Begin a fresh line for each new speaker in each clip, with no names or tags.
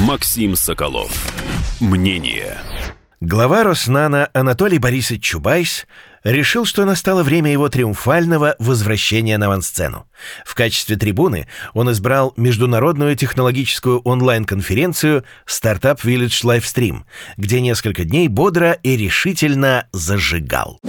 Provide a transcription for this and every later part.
Максим Соколов. Мнение.
Глава Роснана Анатолий Борисович Чубайс решил, что настало время его триумфального возвращения на авансцену. В качестве трибуны он избрал международную технологическую онлайн-конференцию Startup Village Livestream, где несколько дней бодро и решительно зажигал.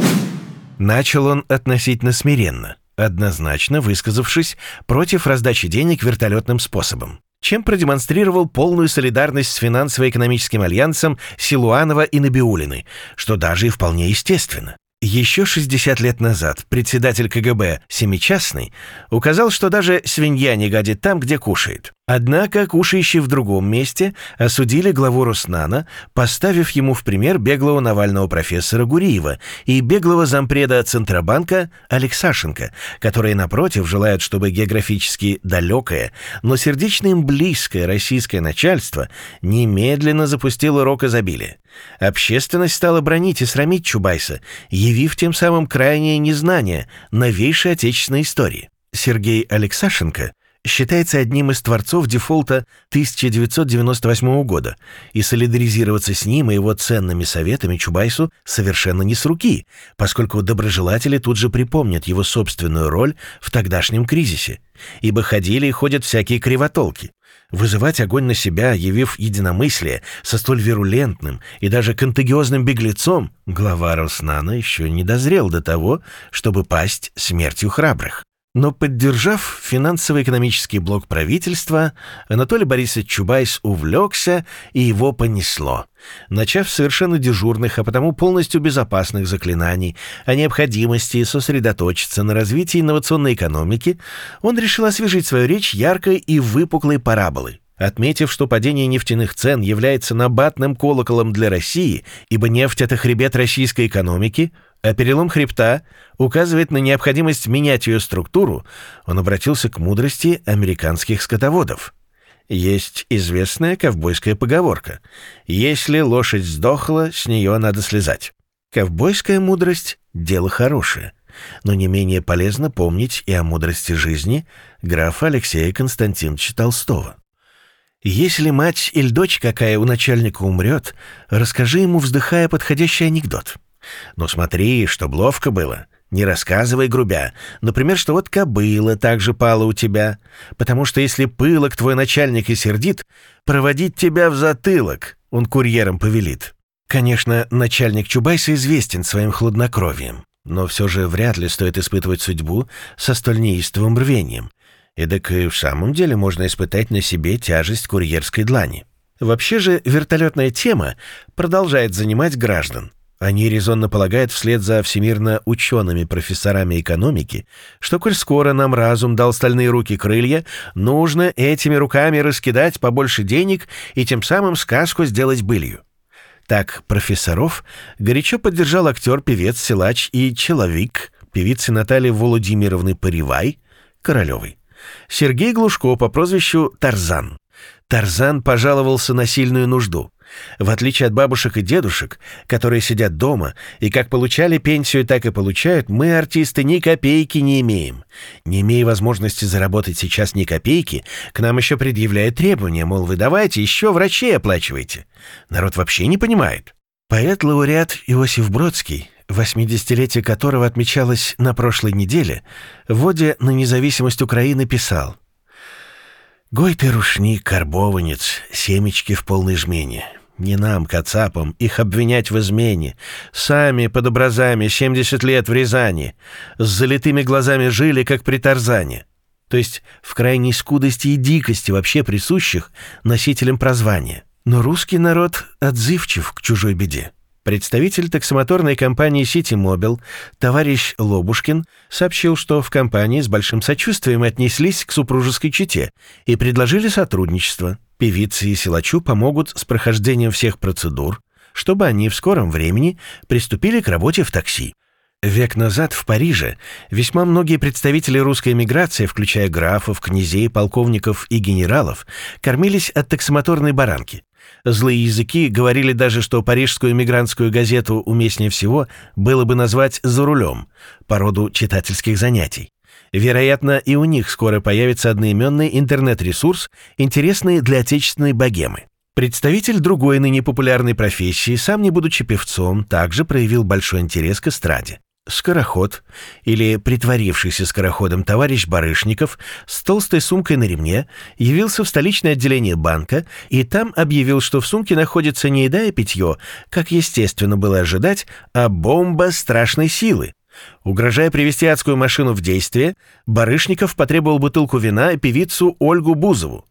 Начал он относительно смиренно, однозначно высказавшись против раздачи денег вертолетным способом чем продемонстрировал полную солидарность с финансово-экономическим альянсом Силуанова и Набиулины, что даже и вполне естественно. Еще 60 лет назад председатель КГБ Семичастный указал, что даже свинья не гадит там, где кушает. Однако кушающие в другом месте осудили главу Руснана, поставив ему в пример беглого Навального профессора Гуриева и беглого зампреда Центробанка Алексашенко, которые, напротив, желают, чтобы географически далекое, но сердечно им близкое российское начальство немедленно запустило рок изобилия. Общественность стала бронить и срамить Чубайса, явив тем самым крайнее незнание новейшей отечественной истории. Сергей Алексашенко считается одним из творцов дефолта 1998 года, и солидаризироваться с ним и его ценными советами Чубайсу совершенно не с руки, поскольку доброжелатели тут же припомнят его собственную роль в тогдашнем кризисе, ибо ходили и ходят всякие кривотолки. Вызывать огонь на себя, явив единомыслие со столь вирулентным и даже контагиозным беглецом, глава Роснана еще не дозрел до того, чтобы пасть смертью храбрых. Но поддержав финансово-экономический блок правительства, Анатолий Борисович Чубайс увлекся, и его понесло. Начав совершенно дежурных, а потому полностью безопасных заклинаний о необходимости сосредоточиться на развитии инновационной экономики, он решил освежить свою речь яркой и выпуклой параболой. Отметив, что падение нефтяных цен является набатным колоколом для России, ибо нефть — это хребет российской экономики, а перелом хребта указывает на необходимость менять ее структуру, он обратился к мудрости американских скотоводов. Есть известная ковбойская поговорка «Если лошадь сдохла, с нее надо слезать». Ковбойская мудрость — дело хорошее, но не менее полезно помнить и о мудрости жизни графа Алексея Константиновича Толстого. Если мать или дочь какая у начальника умрет, расскажи ему, вздыхая, подходящий анекдот — но смотри, чтоб ловко было. Не рассказывай грубя. Например, что вот кобыла также пала у тебя. Потому что если пылок твой начальник и сердит, проводить тебя в затылок он курьером повелит. Конечно, начальник Чубайса известен своим хладнокровием, но все же вряд ли стоит испытывать судьбу со столь неистовым рвением. Эдак и в самом деле можно испытать на себе тяжесть курьерской длани. Вообще же вертолетная тема продолжает занимать граждан. Они резонно полагают вслед за всемирно учеными профессорами экономики, что коль скоро нам разум дал стальные руки крылья, нужно этими руками раскидать побольше денег и тем самым сказку сделать былью. Так профессоров горячо поддержал актер, певец, силач и человек, певицы Натальи Владимировны Паривай, Королевой. Сергей Глушко по прозвищу Тарзан. Тарзан пожаловался на сильную нужду – в отличие от бабушек и дедушек, которые сидят дома и как получали пенсию, так и получают, мы, артисты, ни копейки не имеем. Не имея возможности заработать сейчас ни копейки, к нам еще предъявляют требования, мол, вы давайте еще врачей оплачивайте. Народ вообще не понимает. Поэт-лауреат Иосиф Бродский, 80-летие которого отмечалось на прошлой неделе, вводя на независимость Украины писал «Гой ты рушник, карбованец, семечки в полной жмене. Не нам, кацапам, их обвинять в измене. Сами под образами 70 лет в Рязани. С залитыми глазами жили, как при Тарзане. То есть в крайней скудости и дикости вообще присущих носителям прозвания. Но русский народ отзывчив к чужой беде. Представитель таксомоторной компании Mobile, товарищ Лобушкин, сообщил, что в компании с большим сочувствием отнеслись к супружеской чете и предложили сотрудничество. Певице и силачу помогут с прохождением всех процедур, чтобы они в скором времени приступили к работе в такси. Век назад в Париже весьма многие представители русской эмиграции, включая графов, князей, полковников и генералов, кормились от таксомоторной баранки. Злые языки говорили даже, что парижскую эмигрантскую газету уместнее всего было бы назвать «за рулем» по роду читательских занятий. Вероятно, и у них скоро появится одноименный интернет-ресурс, интересный для отечественной богемы. Представитель другой ныне популярной профессии, сам не будучи певцом, также проявил большой интерес к эстраде. Скороход, или притворившийся скороходом товарищ Барышников, с толстой сумкой на ремне, явился в столичное отделение банка и там объявил, что в сумке находится не еда и питье, как естественно было ожидать, а бомба страшной силы. Угрожая привести адскую машину в действие, Барышников потребовал бутылку вина и певицу Ольгу Бузову.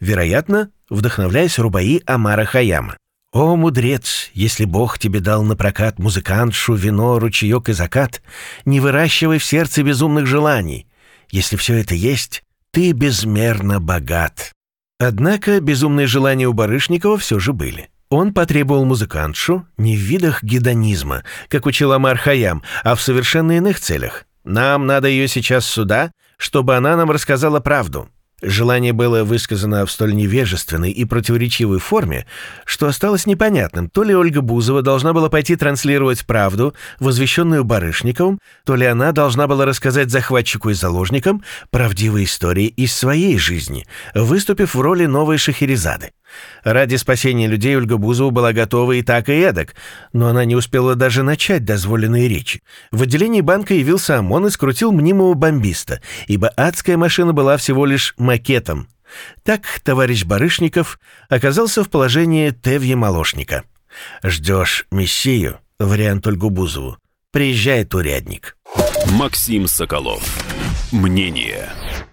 Вероятно, вдохновляясь рубаи Амара Хаяма. «О, мудрец, если Бог тебе дал на прокат музыкантшу, вино, ручеек и закат, не выращивай в сердце безумных желаний. Если все это есть, ты безмерно богат». Однако безумные желания у Барышникова все же были. Он потребовал музыкантшу не в видах гедонизма, как учил Амар Хаям, а в совершенно иных целях. «Нам надо ее сейчас сюда, чтобы она нам рассказала правду». Желание было высказано в столь невежественной и противоречивой форме, что осталось непонятным, то ли Ольга Бузова должна была пойти транслировать правду, возвещенную Барышниковым, то ли она должна была рассказать захватчику и заложникам правдивые истории из своей жизни, выступив в роли новой Шахерезады. Ради спасения людей Ольга Бузова была готова и так, и эдак, но она не успела даже начать дозволенные речи. В отделении банка явился ОМОН и скрутил мнимого бомбиста, ибо адская машина была всего лишь макетом. Так товарищ Барышников оказался в положении Тевья Молошника. «Ждешь мессию?» — вариант Ольгу Бузову. «Приезжает урядник».
Максим Соколов. Мнение –